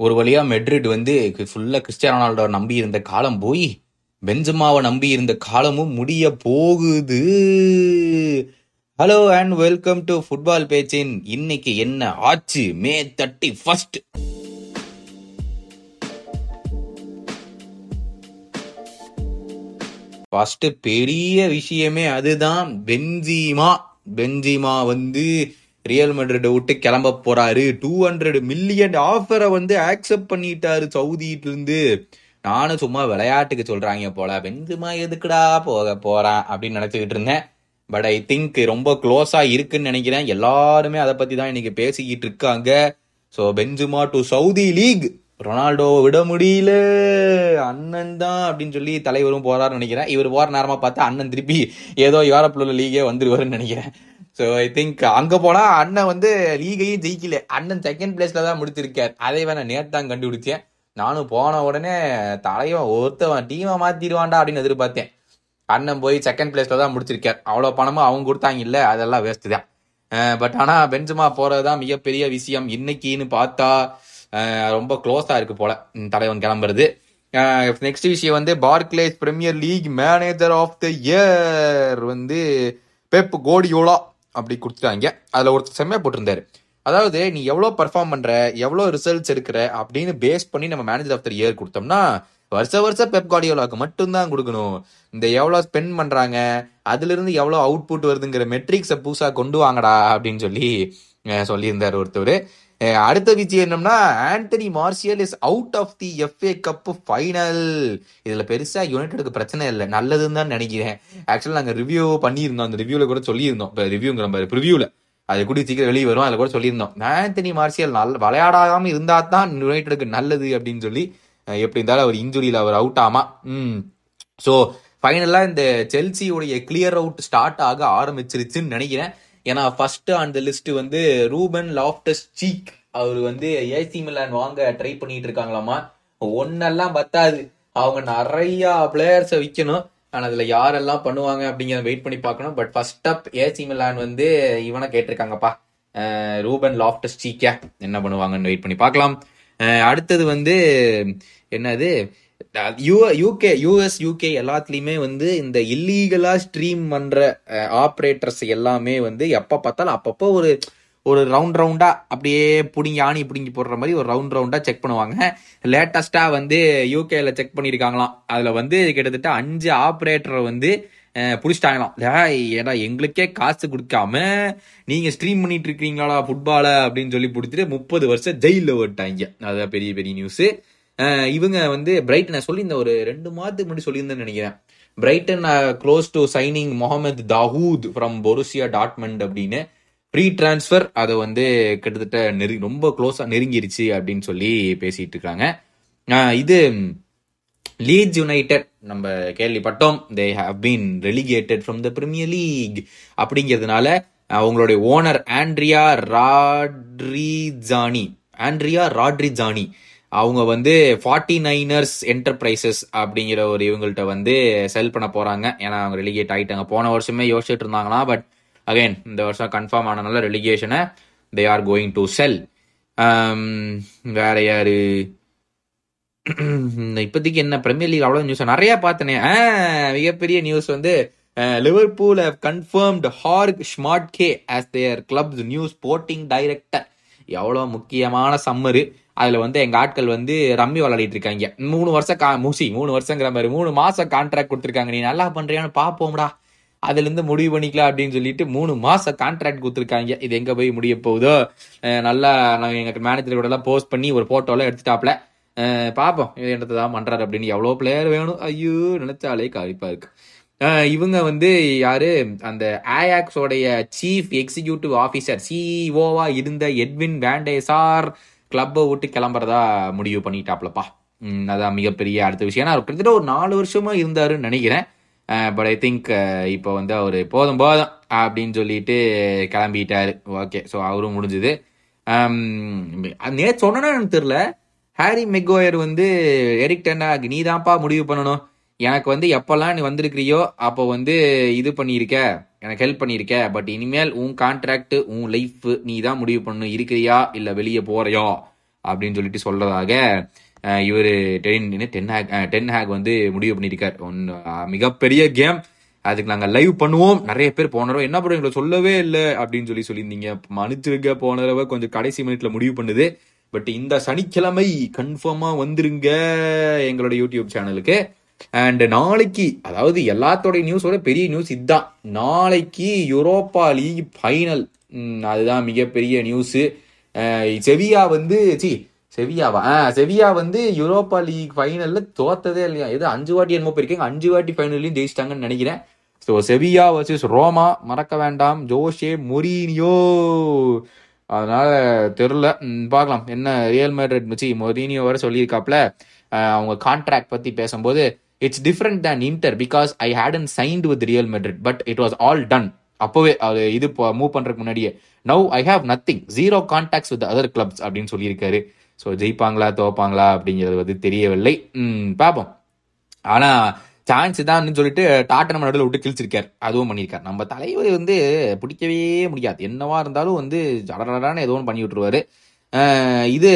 ஒரு வழியா மெட்ரிட் வந்து ஃபுல்லா கிறிஸ்டியானோ ரொனால்டோ நம்பி இருந்த காலம் போய் பெஞ்சமாவை நம்பி இருந்த காலமும் முடிய போகுது. Hello and welcome to football பேச்சின் இன்னைக்கு என்ன ஆச்சு? மே தேர்ட்டி ஃபர்ஸ்ட் ஃபர்ஸ்ட் பெரிய விஷயமே அதுதான். பென்ஜிமா பென்ஜிமா வந்து ரியல் மெட்ரிட் விட்டு கிளம்ப போறாரு. டூ ஹண்ட்ரட் மில்லியன் ஆஃபரை வந்து ஆக்செப்ட் பண்ணிட்டாரு சவுதிட்டு இருந்து நானும் சும்மா விளையாட்டுக்கு சொல்றாங்க போல பெஞ்சுமா எதுக்குடா போக போறான் அப்படின்னு நினைச்சுக்கிட்டு இருந்தேன். பட் ஐ திங்க் ரொம்ப க்ளோஸா இருக்குன்னு நினைக்கிறேன். எல்லாருமே அதை பத்தி தான் இன்னைக்கு பேசிக்கிட்டு இருக்காங்க. So Benzema to Saudi league Ronaldo விட முடியல. அண்ணன் தான் அப்படின்னு சொல்லி தலைவரும் போறாருன்னு நினைக்கிறேன். இவர் போற நேரமா பார்த்தா அண்ணன் திருப்பி ஏதோ யூரோப்ல உள்ள லீகே வந்துருவாருன்னு நினைக்கிறேன். ஸோ ஐ திங்க் அங்கே போனால் அண்ணன் வந்து லீகையும் ஜெயிக்கல. அண்ணன் செகண்ட் பிளேஸில் தான் முடித்திருக்கார். அதை வேணா நேற்று தான் கண்டுபிடிச்சேன். நானும் போன உடனே தலைவன் ஒருத்தவன் டீமை மாற்றிடுவான்டா அப்படின்னு எதிர்பார்த்தேன். அண்ணன் போய் செகண்ட் பிளேஸில் தான் முடிச்சிருக்கார் அவ்வளோ பணமும் அவங்க கொடுத்தாங்க இல்லை அதெல்லாம் வேஸ்ட்டு தான். பட் ஆனால் பெஞ்சுமா போகிறது தான் மிகப்பெரிய விஷயம். இன்னைக்குன்னு பார்த்தா ரொம்ப க்ளோஸாக இருக்கு போல. தலைவன் கிளம்புறது. நெக்ஸ்ட் விஷயம் வந்து Barclays Premier League manager of the year வந்து பெப் கோடியோலா அப்படி கொடுத்துட்டாங்க. அதில் ஒருத்தர் செம்மையாக போட்டிருந்தாரு. அதாவது நீ எவ்வளோ பர்ஃபார்ம் பண்ணுற எவ்வளோ ரிசல்ட்ஸ் எடுக்கிற அப்படின்னு பேஸ் பண்ணி நம்ம மேனேஜர் ஆஃப் த இயர் கொடுத்தோம்னா வருஷ வருஷம் பெப் கார்டியோலாக்கு மட்டும்தான் கொடுக்கணும். இந்த எவ்வளோ ஸ்பெண்ட் பண்ணுறாங்க அதுலேருந்து எவ்வளோ அவுட்புட் வருதுங்கிற மெட்ரிக்ஸை புதுசாக கொண்டு வாங்கடா அப்படின்னு சொல்லி சொல்லியிருந்தார் ஒருத்தர் அடுத்த விஷயம் என்னம்னா Anthony Martial is out of the FA Cup final. இதில் பெருசாக யுனைடெடுக்கு பிரச்சனை இல்லை. நல்லதுன்னு தான் நினைக்கிறேன். ஆக்சுவலாக நாங்கள் ரிவ்யூ பண்ணியிருந்தோம். அந்த ரிவ்யூவில் கூட சொல்லியிருந்தோம். இப்போ ரிவ்யூங்கிற மாதிரி ப்ரிவியூவில் அது கூட சீக்கிரம் வெளியே வரும். அதில் கூட சொல்லியிருந்தோம். ஆண்டனி மார்ஷியல் நல்ல விளையாடாமல் இருந்தால் தான் யுனைடெடுக்கு நல்லது அப்படின்னு சொல்லி எப்படி இருந்தாலும் அவர் இன்ஜுரியில் அவர் அவுட் ஆமா. ம். ஸோ ஃபைனலாக இந்த செல்சியோடைய கிளியர் அவுட் ஸ்டார்ட் ஆக ஆரம்பிச்சிருச்சுன்னு நினைக்கிறேன். ஏன்னா ஃபர்ஸ்ட் அந்த லிஸ்ட் வந்து ரூபன் லாப்டஸ் சீக் அவர் வந்து ஏசி மிலான் வாங்க ட்ரை பண்ணிட்டு இருக்காங்களாமா ஒன்னெல்லாம் பத்தாது. அவங்க நிறைய பிளேயர்ஸை விற்கணும் ஆனால் அதில் யாரெல்லாம் பண்ணுவாங்க அப்படிங்கிறத வெயிட் பண்ணி பார்க்கணும். But first up AC Milan வந்து இவனை கேட்டிருக்காங்கப்பா. ரூபன் லாப்டஸ் சீக்கா என்ன பண்ணுவாங்கன்னு வெயிட் பண்ணி பார்க்கலாம். அடுத்தது வந்து என்னது? யூகே யூஎஸ் யூகே எல்லாத்துலயுமே வந்து இந்த இல்லீகலா ஸ்ட்ரீம் பண்ற ஆப்ரேட்டர்ஸ் எல்லாமே வந்து எப்ப பார்த்தாலும் அப்பப்போ ஒரு ஒரு ரவுண்ட் ரவுண்டா அப்படியே புடிங்கி ஆணி பிடுங்கி போடுற மாதிரி ஒரு ரவுண்ட் ரவுண்டா செக் பண்ணுவாங்க. லேட்டஸ்டா வந்து யூகேல செக் பண்ணிருக்காங்களாம். அதுல வந்து கிட்டத்தட்ட அஞ்சு ஆப்ரேட்டரை வந்து அஹ், புடிச்சிட்டாங்களாம். ஏடா எங்களுக்கே காசு கொடுக்காம நீங்க ஸ்ட்ரீம் பண்ணிட்டு இருக்கீங்களா ஃபுட்பால அப்படின்னு சொல்லி பிடிச்சிட்டு முப்பது வருஷம் ஜெயில ஓட்டாங்க அதான் பெரிய பெரிய நியூஸ் இவங்க வந்து பிரைட்டனை சொல்லி இந்த ஒரு ரெண்டு மாதத்துக்கு முன்னாடி சொல்லியிருந்தேன்னு நினைக்கிறேன். Brighton close to signing Mohammed Dahoud from Borussia Dortmund அப்படின்னு ப்ரீ டிரான்ஸ்ஃபர் அதை வந்து கிட்டத்தட்ட நெரு ரொம்ப க்ளோஸாக நெருங்கிருச்சு அப்படின்னு சொல்லி பேசிட்டு இருக்காங்க. இது லீட்ஸ் யுனைடெட் நம்ம கேள்விப்பட்டோம். They have been relegated from the Premier League அப்படிங்கிறதுனால அவங்களுடைய owner Andrea Radrizzani Andrea Radrizzani அவங்க வந்து ஃபார்ட்டி நைனர்ஸ் என்டர்பிரைசஸ் அப்படிங்கிற ஒரு இவங்கள்ட்ட வந்து செல் பண்ண போறாங்க. ஏன்னா அவங்க ரெலிகேட் ஆகிட்டாங்க போன வருஷமே யோசிச்சுட்டு இருந்தாங்களா பட் அகைன் இந்த வருஷம் கன்ஃபார்ம் ஆனதுனால ரெலிகேஷனை they are going to sell வேற யாரு? இப்போதைக்கு என்ன பிரீமியர் லீக் அவ்வளோ நியூஸ் நிறைய பார்த்தனே. மிகப்பெரிய நியூஸ் வந்து Liverpool confirmed Jorg Schmadtke as their club's new sporting director எவ்வளோ முக்கியமான சம்மரு. அதில் வந்து எங்கள் ஆட்கள் வந்து ரம்மி விளையாடிட்டு இருக்காங்க. மூணு வருஷம் கா மூசி மூணு வருஷங்கிற மாதிரி மூணு மாதம் கான்ட்ராக்ட் கொடுத்துருக்காங்க. நீ நல்லா பண்ணுறியான்னு பார்ப்போம்டா அதுலேருந்து முடிவு பண்ணிக்கலாம் அப்படின்னு சொல்லிட்டு மூணு மாதம் கான்ட்ராக்ட் கொடுத்துருக்காங்க. இது எங்கே போய் முடிய போகுதோ? நல்லா நாங்கள் எங்கள் மேனேஜர் கூட எல்லாம் போஸ்ட் பண்ணி ஒரு ஃபோட்டோலாம் எடுத்துட்டாப்ல. பார்ப்போம் இது என்னத்தை தான் பண்ணுறாரு அப்படின்னு. எவ்வளோ பிளேயர் வேணும்? ஐயோ நினைச்சாலே கழிப்பாக இருக்குது இவங்க வந்து யாரு? அந்த ஆயாக்ஸோடைய சீஃப் எக்ஸிகியூட்டிவ் ஆஃபீஸர் சிஇஓவா இருந்த எட்வின் வேண்டேசார் கிளப்பை விட்டு கிளம்புறதா முடிவு பண்ணிட்டாப்லப்பா. அதான் மிகப்பெரிய அடுத்த விஷயம். ஏன்னா அவர் கிட்டத்தட்ட ஒரு நாலு வருஷமா இருந்தாருன்னு நினைக்கிறேன். பட் ஐ திங்க் இப்போ வந்து அவர் போதும் போதும் அப்படின்னு சொல்லிட்டு கிளம்பிட்டாரு. ஓகே ஸோ அவரும் முடிஞ்சுது. நேற்று சொன்னா எனக்கு தெரியல ஹாரி மெக்கோயர் வந்து எரிக் டென்னாக் நீ தான்ப்பா முடிவு பண்ணணும். எனக்கு வந்து எப்போல்லாம் நீ வந்திருக்கிறியோ அப்போ வந்து இது பண்ணியிருக்க எனக்கு ஹெல்ப் பண்ணியிருக்க பட் இனிமேல் உன் கான்ட்ராக்ட் உன் லைஃப் நீ தான் முடிவு பண்ணு இருக்கிறியா இல்லை வெளியே போறியோ? அப்படின்னு சொல்லிட்டு சொல்றதாக இவர் ten ten Hag ten Hag வந்து முடிவு பண்ணியிருக்கார். ஒன்று மிகப்பெரிய கேம். அதுக்கு நாங்கள் லைவ் பண்ணுவோம். நிறைய பேர் போன தடவை என்ன பண்ணுறோம் எங்களை சொல்லவே இல்லை அப்படின்னு சொல்லி சொல்லியிருந்தீங்க. மன்னிச்சிருக்க போன தடவை கொஞ்சம் கடைசி மினிட்ல முடிவு பண்ணுது. பட் இந்த சனிக்கிழமை கன்ஃபார்மாக வந்துருங்க எங்களோட யூடியூப் சேனலுக்கு அண்ட் நாளைக்கு அதாவது எல்லாத்தோடைய நியூஸோட பெரிய நியூஸ் இதுதான் நாளைக்கு யூரோப்பா லீக் ஃபைனல் அதுதான் மிகப்பெரிய நியூஸு செவியா வந்து சி செவியாவா? ஆ செவியா வந்து யூரோப்பா லீக் ஃபைனலில் தோத்ததே இல்லையா? எது அஞ்சு வாட்டி என்னமோ போயிருக்கீங்க அஞ்சு வாட்டி ஃபைனல்லையும் ஜெயிச்சிட்டாங்கன்னு நினைக்கிறேன். ஸோ செவியா வர்சஸ் ரோமா மறக்க வேண்டாம். Jose Mourinho. அதனால தெரில பார்க்கலாம். என்ன ரியல் மேட்ரிட் வச்சு மொரீனியோ வர சொல்லியிருக்காப்ல. அவங்க கான்ட்ராக்ட் பற்றி பேசும்போது it's different than Inter because I had an signed with Real Madrid but it was all done அப்போவே அது இது மூவ் பண்ணுறதுக்கு முன்னாடியே. Now I have nothing zero contacts with other clubs அப்படின்னு சொல்லியிருக்காரு. ஸோ ஜெயிப்பாங்களா தோப்பாங்களா அப்படிங்கிறது வந்து தெரியவில்லை. பார்ப்போம் ஆனால் சான்ஸ் தான் சொல்லிட்டு நம்ம நடுவில் விட்டு கிழிச்சிருக்கார். அதுவும் பண்ணியிருக்கார். நம்ம தலைவர் வந்து பிடிக்கவே முடியாது. என்னவா இருந்தாலும் வந்து ஜடரடான ஏதோ ஒன்று பண்ணி விட்டுருவாரு. இது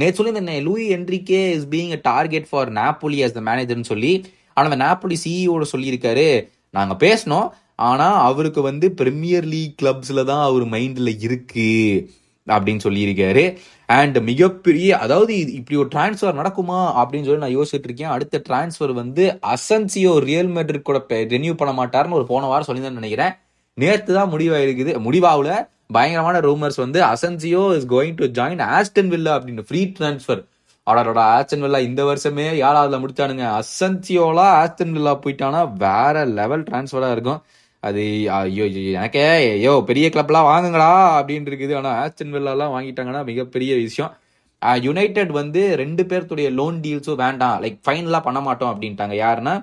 நேற்று சொல்லியிருந்தேன் Luis Enrique is being a target for Napoli as the மேனேஜர்னு சொல்லி ஆனால் அந்த நாப்போலி சிஇஓட சொல்லியிருக்காரு. நாங்கள் பேசினோம். ஆனால் அவருக்கு வந்து ப்ரீமியர் லீக் கிளப்ஸில் தான் அவர் மைண்டில் இருக்குது அப்படின்னு சொல்லியிருக்காரு. அண்ட் மிகப்பெரிய அதாவது இப்படி ஒரு டிரான்ஸ்ஃபர் நடக்குமா அப்படின்னு சொல்லி நான் யோசிச்சுட்டு இருக்கேன். அடுத்த டிரான்ஸ்ஃபர் வந்து அசன்சியோ ரியல் மெட்ரிக் கூட ரெனியூ பண்ண மாட்டார்னு ஒரு போன வாரம் சொல்லி நினைக்கிறேன். நேற்று தான் முடிவாயிருக்குது முடிவாவில் பயங்கரமான ரூமர்ஸ் வந்து Asensio is going to join Aston Villa அப்படின்னு ஃப்ரீ டிரான்ஸ்ஃபர் அவரோட ஆஸ்டன் வில்லா இந்த வருஷமே ஏழாவதுல முடிச்சானுங்க. அசன்சியோலா ஆஸ்டன் வில்லா போயிட்டானா? வேற லெவல் ட்ரான்ஸ்ஃபராக இருக்கும். அது ஐயோ எனக்கே ஐயோ பெரிய கிளப்லாம் வாங்குங்களா அப்படின்னு இருக்குது. ஆனால் ஆஸ்டன் வில்லாலாம் வாங்கிட்டாங்கன்னா மிகப்பெரிய விஷயம். யுனைடெட் வந்து ரெண்டு பேர்த்துடைய லோன் டீல்ஸும் வேண்டாம். லைக் ஃபைனலாக பண்ண மாட்டோம் அப்படின்ட்டாங்க. யாருன்னா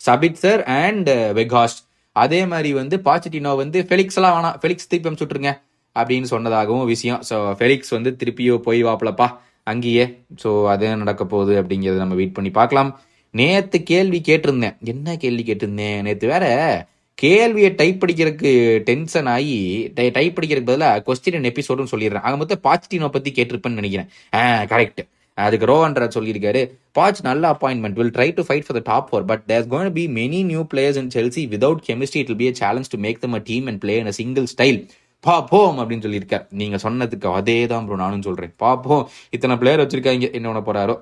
சபித் சார் அண்ட் வெகாஸ்ட் அதே மாதிரி வந்து பாச்சிட்டினோ வந்து ஃபெலிக்ஸ் எல்லாம் வேணாம். ஃபெலிக்ஸ் திருப்பி சுட்டுருங்க அப்படின்னு சொன்னதாகவும் விஷயம். ஸோ ஃபெலிக்ஸ் வந்து திருப்பியோ போய் வாப்பலப்பா அங்கேயே. ஸோ அது நடக்க போகுது அப்படிங்கிறத நம்ம வெயிட் பண்ணி பார்க்கலாம். நேற்று கேள்வி கேட்டிருந்தேன். என்ன கேள்வி கேட்டிருந்தேன்? நேற்று வேற கேள்வியை டைப் படிக்கிறதுக்கு டென்ஷன் ஆகி டைப் படிக்கிறதுக்கு பதிலாக கொஸ்டின் எபிசோடுன்னு சொல்லிடுறேன். அங்கே மொத்தம் பாச்சிட்டினோ பற்றி கேட்டிருப்பேன்னு நினைக்கிறேன். ஆ கரெக்ட் அதுக்கு ரோவன்ரா சொல்லியிருக்காரு பாச் நல்ல appointment will try to fight for the top four but there's gonna be many new players in Chelsea without chemistry it be a challenge to make them a team and play in a single style பாப்போம் அப்படின்னு சொல்லியிருக்காரு நீங்க சொன்னதுக்கு அதே தான் bro நானும் சொல்றேன். பாப்போம் இத்தனை பிளேயர் வச்சிருக்காங்க என்ன போறாரோ?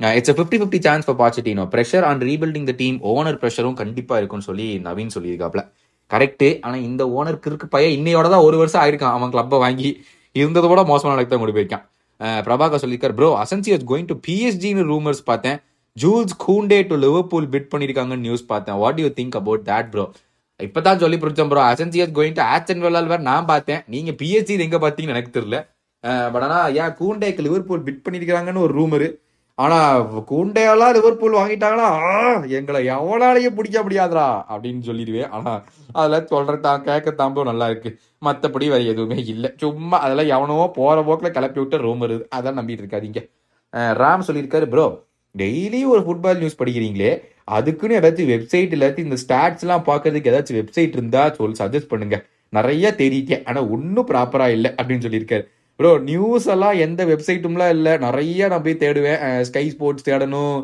It's fifty fifty chance for Pochettino pressure on rebuilding the team owner ப்ரெஷரும் கண்டிப்பா இருக்கும்னு சொல்லி நவீன் சொல்லியிருக்காப்ல. கரெக்டு ஆனா இந்த ஓனர் கிறுக்கு பையன் இன்னையோட தான் ஒரு வருஷம் ஆயிருக்கான். அவன் கிளப்பை வாங்கி இருந்ததை விட மோசமான நடக்க தான் கொண்டு போயிருக்கான். பிரபாகர் சொல்லியிருக்கார் bro Asensio is going to பிஎஸ்ஜின்னு rumours பார்த்தேன். Jules Kounde to Liverpool bid பண்ணியிருக்காங்கன்னு நியூஸ் பார்த்தேன். What you think about that bro இப்பதான் சொல்லி பிடிச்சோம் bro Asensio is going to Aston Villa வேற நான் பார்த்தேன். நீங்க பிஎஸ்ஜி எங்க பார்த்தீங்கன்னு எனக்கு தெரியல. பட் ஆனா ஏன் கூண்டேக்கு லிவர்பூல் பிட் பண்ணியிருக்காங்கன்னு ஒரு ரூமரு ஆனா கூண்டையெல்லாம் லிவர்பூல் வாங்கிட்டாங்கன்னா எங்களை எவனாலையும் பிடிக்க முடியாதுரா அப்படின்னு சொல்லிடுவேன். ஆனா அதெல்லாம் சொல்றதான் கேட்க நல்லா இருக்கு. மற்றபடி வேற எதுவுமே இல்லை. சும்மா அதெல்லாம் எவனோ போற போக்கில் கிளப்பி விட்டு ரூம் வருது. அதான் நம்பிட்டு இருக்காதீங்க. ராம் சொல்லியிருக்காரு ப்ரோ டெய்லி ஒரு ஃபுட்பால் நியூஸ் படிக்கிறீங்களே? அதுக்குன்னு ஏதாச்சும் வெப்சைட் இல்லாச்சும் இந்த ஸ்டாட்ஸ் எல்லாம் பார்க்கறதுக்கு ஏதாச்சும் வெப்சைட் இருந்தா சொல்லி சஜஸ்ட் பண்ணுங்க. நிறைய தெரிவிக்க ஆனா ஒன்றும் ப்ராப்பரா இல்லை அப்படின்னு சொல்லியிருக்காரு. ப்ரோ நியூஸ் எல்லாம் எந்த வெப்சைட்டும்லாம் இல்லை. நிறைய நான் போய் தேடுவேன். ஸ்கை ஸ்போர்ட்ஸ் தேடணும்.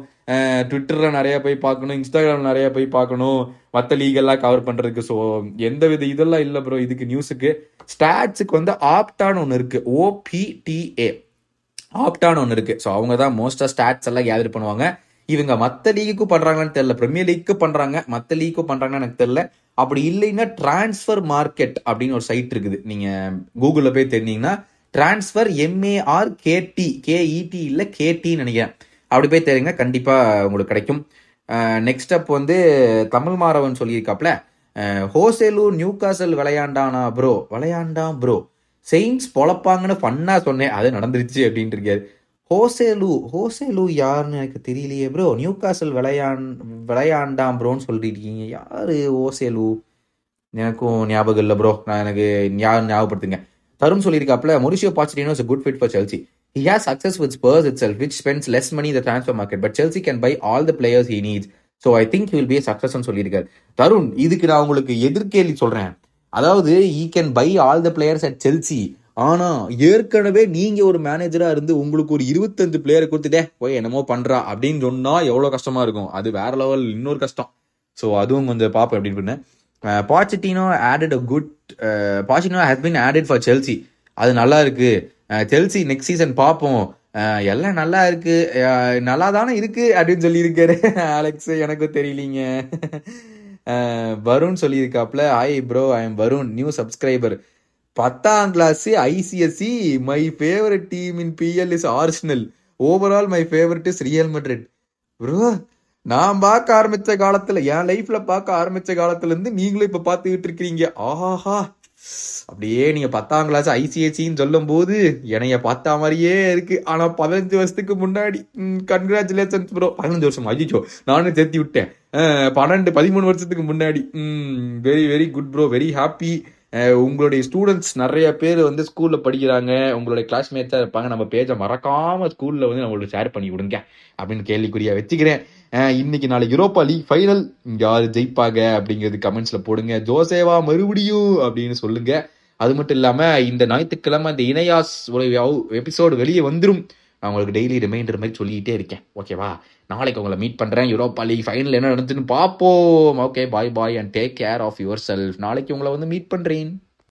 ட்விட்டரில் நிறையா போய் பார்க்கணும். இன்ஸ்டாகிராம் நிறையா போய் பார்க்கணும். மற்ற லீகெல்லாம் கவர் பண்ணுறதுக்கு ஸோ எந்த வித இதெல்லாம் இல்லை ப்ரோ இதுக்கு நியூஸுக்கு ஸ்டாட்ஸுக்கு வந்து ஆப்டான்னு ஒன்று இருக்குது ஓபிடிஏ ஆப்டான்னு ஒன்று இருக்குது ஸோ அவங்க தான் மோஸ்ட்டாக ஸ்டாட்ஸ் எல்லாம் கேதர் பண்ணுவாங்க. இவங்க மற்ற லீக்குக்கும் பண்ணுறாங்கன்னு தெரில ப்ரீமியர் லீக்கு பண்ணுறாங்க மற்ற லீக்கும் பண்ணுறாங்கன்னு எனக்கு தெரில அப்படி இல்லைன்னா டிரான்ஸ்ஃபர் மார்க்கெட் அப்படின்னு ஒரு சைட் இருக்குது. நீங்கள் கூகுளில் போய் தெரிஞ்சிங்கன்னா transfer M A R K T K E T இல்லை கேடின்னு நினைக்கிறேன். அப்படி போய் தெரியுங்க கண்டிப்பாக உங்களுக்கு கிடைக்கும். நெக்ஸ்ட் அப் வந்து தமிழ் மாறவன் சொல்லியிருக்காப்ல. ஹோசேலு நியூ காசல் விளையாண்டானா ப்ரோ விளையாண்டான் ப்ரோ செயின்ஸ் பொழப்பாங்கன்னு ஃபன்னா சொன்னேன். அது நடந்துருச்சு அப்படின்ட்டு இருக்காரு. ஹோசேலு ஹோசேலு யாருன்னு எனக்கு தெரியலையே ப்ரோ நியூ காசல் விளையாண் விளையாண்டான் ப்ரோன்னு சொல்லிருக்கீங்க யாரு ஹோசேலு? எனக்கும் ஞாபகம் இல்லை ப்ரோ நான் எனக்கு ஞாபகப்படுத்துங்க. Tarun சொல்லியிருக்காப்ல Mauricio Pochettino is good fit for Chelsea He has success with Spurs itself, which spends less money in the transfer market, but Chelsea can buy all the players he needs. So I think will be success சொல்லியிருக்காரு. தருண் இதுக்கு நான் உங்களுக்கு எதிர்கேள்வி சொல்றேன். அதாவது he can buy all the players at Chelsea ஆனா ஏற்கனவே நீங்க ஒரு மேனேஜரா இருந்து உங்களுக்கு ஒரு இருபத்தஞ்சு பிளேயரை கொடுத்துட்டே போய் என்னமோ பண்றா அப்படின்னு சொன்னா எவ்வளவு கஷ்டமா இருக்கும். அது வேற லெவல் இன்னொரு கஷ்டம். ஸோ அதுவும் கொஞ்சம் பாப்பேன் அப்படின்னு பண்ணேன் Pochettino added a good Pochettino has been added for Chelsea அது நல்லா இருக்கு. செல்சி நெக்ஸ்ட் சீசன் பார்ப்போம். எல்லாம் நல்லா இருக்கு. நல்லா தானே இருக்கு அப்படின்னு சொல்லியிருக்காரு. அலெக்ஸ் எனக்கும் தெரியலீங்க. Varun சொல்லியிருக்காப்ல hi bro I am Varun new subscriber பத்தாம் class ICSE my favourite team in PL is Arsenal overall my favourite is Real Madrid bro நான் பார்க்க ஆரம்பிச்ச காலத்துல என் லைஃப்ல பார்க்க ஆரம்பிச்ச காலத்துல இருந்து நீங்களும் இப்ப பார்த்துக்கிட்டு இருக்கிறீங்க. ஆஹா அப்படியே நீங்க பத்தாம் கிளாஸ் ஐசிஐசின்னு சொல்லும் போது என்னைய பார்த்த மாதிரியே இருக்கு. ஆனா பதினஞ்சு வருஷத்துக்கு முன்னாடி கன்கிராச்சுலேஷன்ஸ் ப்ரோ பதினஞ்சு வருஷம்? அஜிச்சோ நானும் சேர்த்தி விட்டேன். பன்னெண்டு பதிமூணு வருஷத்துக்கு முன்னாடி. Very very good bro very happy உங்களுடைய ஸ்டூடெண்ட்ஸ் நிறைய பேர் வந்து ஸ்கூல்ல படிக்கிறாங்க. உங்களுடைய கிளாஸ்மேட்ஸாக இருப்பாங்க. நம்ம பேஜை மறக்காம ஸ்கூல்ல வந்து நம்மளுக்கு ஷேர் பண்ணி கொடுங்க அப்படின்னு கேள்விக்குறியா வச்சுக்கிறேன். இன்னைக்கு நாளைக்கு யூரோப்பா லீக் ஃபைனல். யார் ஜெயிப்பாங்க அப்படிங்கிறது கமெண்ட்ஸில் போடுங்க. ஜோசேவா மறுபடியும் அப்படின்னு சொல்லுங்க. அது மட்டும் இல்லாமல் இந்த ஞாயிற்றுக்கிழமை இந்த இணையாஸ் எபிசோடு வெளியே வந்துடும் நான் உங்களுக்கு டெய்லி ரிமைண்டர் மாதிரி சொல்லிக்கிட்டே இருக்கேன். ஓகேவா நாளைக்கு உங்களை மீட் பண்ணுறேன் யூரோப்பா லீக் ஃபைனல் என்ன நடந்துச்சுன்னு பார்ப்போம். Okay bye bye and take care of yourself நாளைக்கு உங்களை வந்து மீட் பண்ணுறேன்